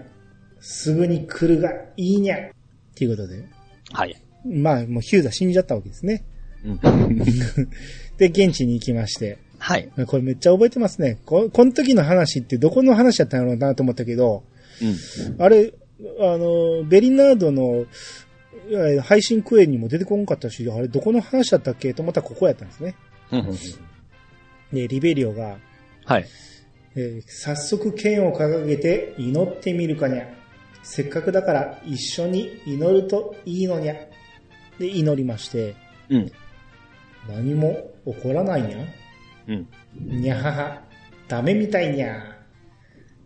すぐに来るがいいにゃ。っていうことで。はい。まあ、もうヒューザ死んじゃったわけですね。うん。で、現地に行きまして。はい。これめっちゃ覚えてますね。ここの時の話ってどこの話だったんやろうなと思ったけど、うん。あれ、あの、ベリナードの配信クエにも出てこんかったし、あれどこの話だったっけ？と思ったらここやったんですね。うん。で、リベリオが、はい。えー早速剣を掲げて祈ってみるかにゃ。せっかくだから一緒に祈るといいのにゃ。で、祈りまして、うん。何も起こらないにゃ。うん。にゃはは、ダメみたいにゃ。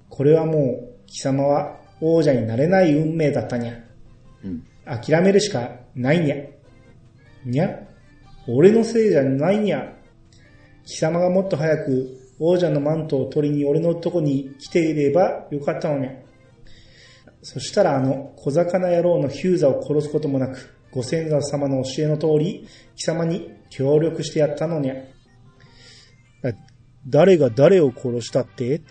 これはもう、貴様は王者になれない運命だったにゃ。うん。諦めるしかないにゃ。にゃ俺のせいじゃないにゃ。貴様がもっと早く王者のマントを取りに俺のとこに来ていればよかったのにゃ。そしたらあの小魚野郎のヒューザを殺すこともなく、ご先祖様の教えの通り、貴様に協力してやったのにゃ。あ誰が誰を殺したって？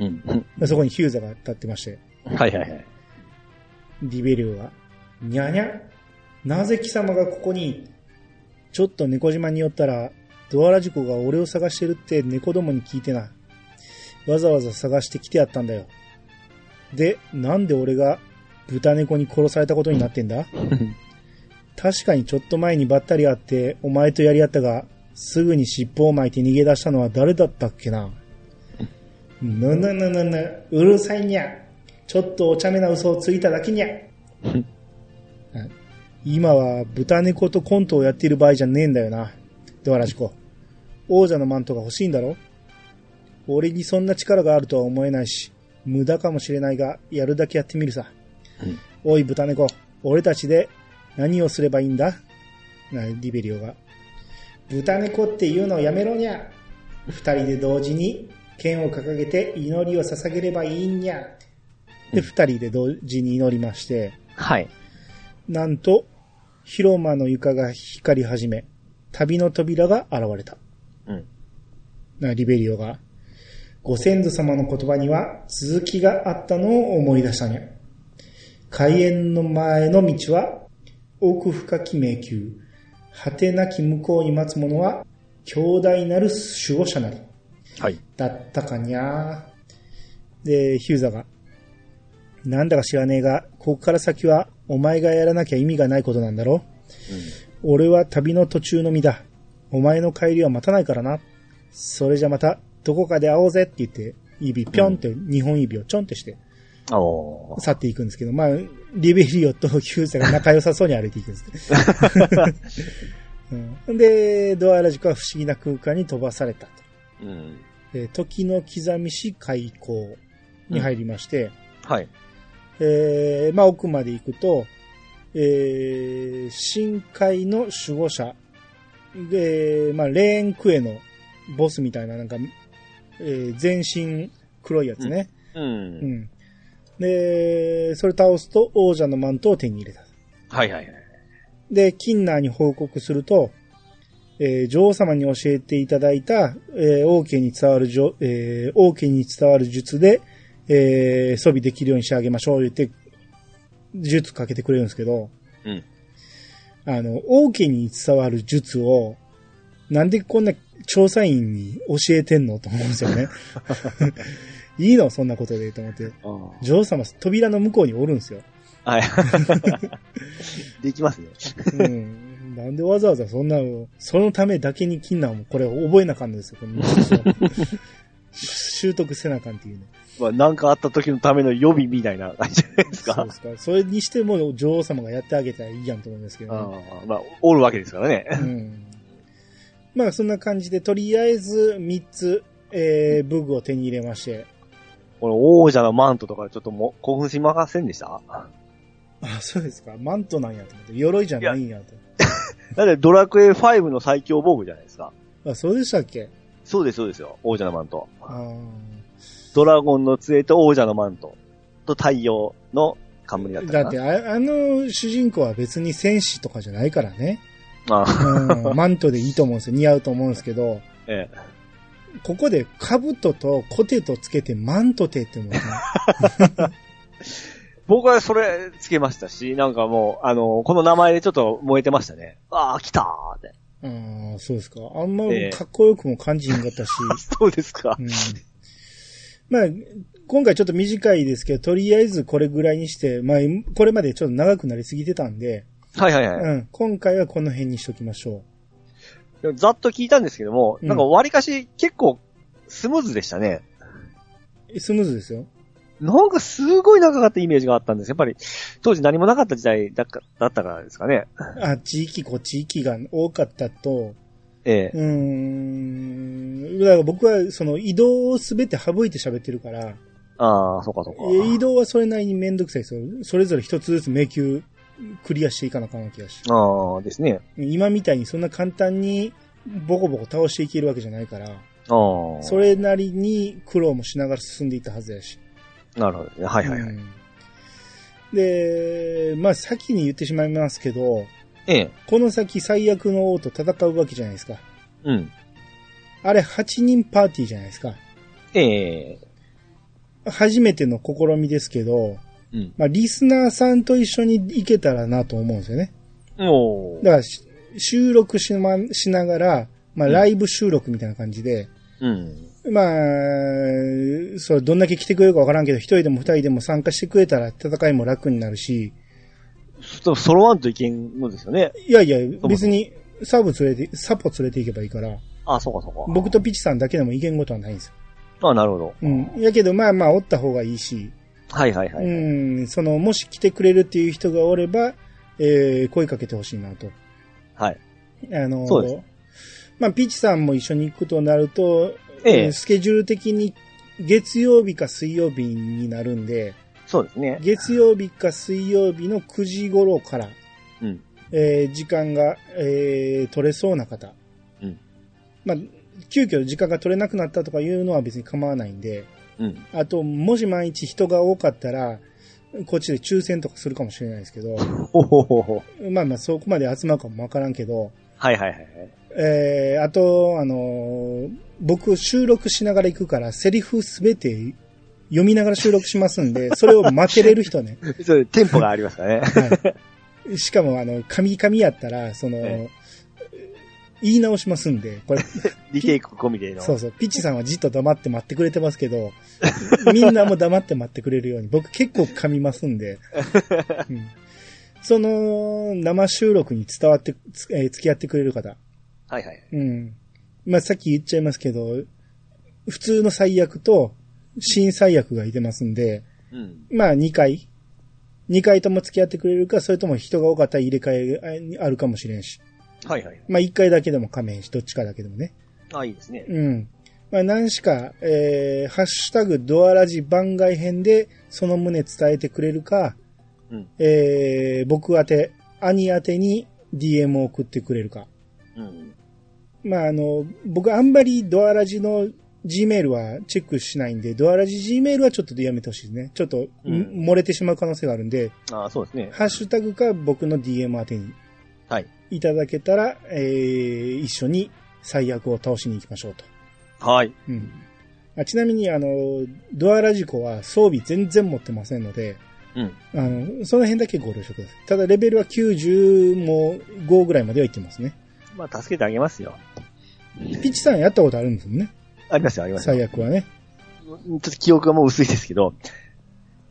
うん。そこにヒューザが立ってまして。はいはいはい。リベリオが、にゃにゃなぜ貴様がここに、ちょっと猫島に寄ったら、ドアラジコが俺を探してるって猫どもに聞いてな。わざわざ探してきてやったんだよ。で、なんで俺が豚猫に殺されたことになってんだ？確かにちょっと前にばったり会ってお前とやり合ったが、すぐに尻尾を巻いて逃げ出したのは誰だったっけな？ぬぬぬぬぬ、うるさいにゃ。ちょっとお茶目な嘘をついただけにゃ。今は豚猫とコントをやっている場合じゃねえんだよな。ドアラジコ。王者のマントが欲しいんだろ？俺にそんな力があるとは思えないし、無駄かもしれないが、やるだけやってみるさ。うんおい豚猫、俺たちで何をすればいいんだ？なリベリオが。豚猫っていうのをやめろにゃ。二人で同時に剣を掲げて祈りを捧げればいいんにゃ。で、二人で同時に祈りまして、はい。なんと、広間の床が光り始め、旅の扉が現れた。うん。なリベリオが、ご先祖様の言葉には続きがあったのを思い出したにゃ。開園の前の道は、奥深き迷宮、果てなき向こうに待つ者は、強大なる守護者なり。はい。だったかにゃー。で、ヒューザが、なんだか知らねえが、ここから先はお前がやらなきゃ意味がないことなんだろ俺は旅の途中の身だ。お前の帰りは待たないからな。それじゃまた、どこかで会おうぜって言って、指ぴょんって、二本指をちょんってして。去っていくんですけど、まあ、リベリオとヒューザが仲良さそうに歩いていくんです、うん、で、ドアラジコは不思議な空間に飛ばされたと。うん。えー時の刻みし開口に入りまして、はい。えーまあ奥まで行くと、えー深海の守護者で、まあレーンクエのボスみたいななんか、えー全身黒いやつね。う。うんん。で、それ倒すと王者のマントを手に入れた。はいはいはい。で、キンナーに報告すると、えー女王様に教えていただいた、えー王家に伝わるえー王家に伝わる術で、えー装備できるようにしてあげましょう、言って、術かけてくれるんですけど、うん。あの、王家に伝わる術を、なんでこんな調査員に教えてんのと思うんですよね。いいの？そんなことで、と思って。女王様、扉の向こうにおるんですよ。はい。できますね。うん。なんでわざわざそんなの、そのためだけに金なんもこれ覚えなあかんのですよ、こ 習得せなあかんっていうね。まあ、なんかあった時のための予備みたいな感じじゃないですかそうで。すか。それにしても女王様がやってあげたらいいやんと思いますけど、ね。まあ、おるわけですからね。うん。まあそんな感じで、とりあえず3つ、えー、武具を手に入れまして。この王者のマントとかちょっともう興奮しませんでした？あ、そうですか。マントなんやと思って。鎧じゃないんやと。だってドラクエ5の最強防具じゃないですか。あ、そうでしたっけ？そうです、そうですよ。王者のマント。ドラゴンの杖と王者のマントと太陽の冠だった。だってあ、あの主人公は別に戦士とかじゃないからね。あマントでいいと思うんですよ。似合うと思うんですけど、ええ。ここで兜とコテとつけてマントテって思うね。僕はそれつけましたし、なんかもう、あの、この名前でちょっと燃えてましたね。ああ、来たーって。ああ、そうですか。あんまええかっこよくも感じひんかったし。そうですかう。ん、まあ、今回ちょっと短いですけど、とりあえずこれぐらいにして、まあ、これまでちょっと長くなりすぎてたんで、はいはいはい。うん、今回はこの辺にしときましょざっと聞いたんですけども、うんなんか割かし結構スムーズでしたね。う。スムーズですよ。なんかすごい長かったイメージがあったんです。やっぱり当時何もなかった時代だかだったからですかね。あ、地域、こう地域が多かったと、ええ。うーん、だから僕はその移動をすべて省いて喋ってるから、ああ、そうかそうか。え移動はそれなりにめんどくさいですよ。それぞれ一つずつ迷宮クリアしていかなあかんわけだし。ああ、ですね。今みたいにそんな簡単にボコボコ倒していけるわけじゃないから、ああ。それなりに苦労もしながら進んでいったはずやし。なるほどね。はいはいはい。うんで、まあ先に言ってしまいますけど、ええ。この先最悪の王と戦うわけじゃないですか。うん。あれ8人パーティーじゃないですか。ええ。初めての試みですけど、うん。まあリスナーさんと一緒に行けたらなと思うんですよね。おーだからし収録し,、ま、しながら、まあライブ収録みたいな感じで、うん。まあ、そう、どんだけ来てくれるかわからんけど、一人でも二人でも参加してくれたら戦いも楽になるし、そ揃わんといけんのですよね。いやいや、も別にサブ連れて、サポ連れて行けばいいから、あそうかそうか。僕とピチさんだけでも行けんことはないんですよ。あなるほど。うん。やけど、まあまあ、おった方がいいし、はいはいはい。うん、その、もし来てくれるっていう人がおれば、えー、声かけてほしいなと。はい。あのーそうですまあ、ピチさんも一緒に行くとなると、ええスケジュール的に月曜日か水曜日になるんで、そうですね。月曜日か水曜日の9時頃から、うん。えー時間が、えー取れそうな方。うんまあ、急遽時間が取れなくなったとかいうのは別に構わないんで、うん。あと、もし毎日人が多かったら、こっちで抽選とかするかもしれないですけど。まあまあそこまで集まるかもわからんけど、はいはいはい。えー、あと、あのー僕収録しながら行くから、セリフすべて読みながら収録しますんで、それを待てれる人ね。そうテンポがありますからね。はい。しかも、あの、神々やったら、その、え言い直しますんで、これ、リテイク込みでの。そうそう、ピッチさんはじっと黙って待ってくれてますけど、みんなも黙って待ってくれるように、僕結構噛みますんで、うんその、生収録に伝わって、つえー付き合ってくれる方、はいはい。うん。まあ、さっき言っちゃいますけど、普通の最悪と新最悪がいてますんで、うん。まあ2回、2回とも付き合ってくれるか、それとも人が多かったら入れ替えあるかもしれんし。はいはい。まあ1回だけでも仮面し、どっちかだけでもね。あ、いいですね。うん。まあ何しか、えー、ハッシュタグドアラジ番外編でその旨伝えてくれるか、うん。えー、僕宛て、兄宛てに DM を送ってくれるか。うん。まああの、僕あんまりドアラジの Gmail はチェックしないんで、ドアラジ Gmail はちょっとやめてほしいですね。ちょっと、うんん漏れてしまう可能性があるんで、あそうですね。ハッシュタグか僕の DM 宛てにはい。いただけたら、えー、一緒に最悪を倒しに行きましょうと。はい。うん。あちなみに、あの、ドアラジコは装備全然持ってませんので、うん。あの、その辺だけご了承ください。ただ、レベルは90も5ぐらいまではいってますね。まあ、助けてあげますよ。ピッチさんやったことあるんですもんね。ありますよ、ありますよ。最悪はね。ちょっと記憶がもう薄いですけど、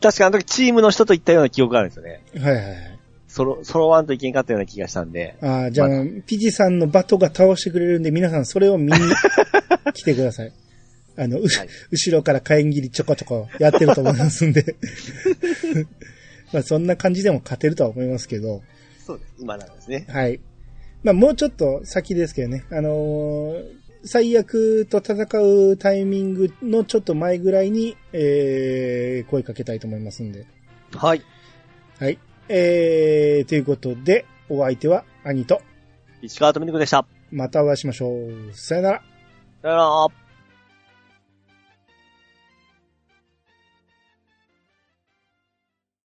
確かあの時チームの人と行ったような記憶があるんですよね。はいはいはい。ソロ、ソロワンといけんかったような気がしたんで。ああ、じゃあ、まピチさんのバトが倒してくれるんで、皆さんそれを見に来てください。あの、うはい後ろから火炎切りちょこちょこやってると思いますんで。まあそんな感じでも勝てるとは思いますけど、そうです。今なんですね。はい。まあもうちょっと先ですけどね、あのー最悪と戦うタイミングのちょっと前ぐらいに、えー、声かけたいと思いますんで。はい。はい。えー、ということで、お相手は兄と、石川とみにくでした。またお会いしましょう。さよなら。さよなら。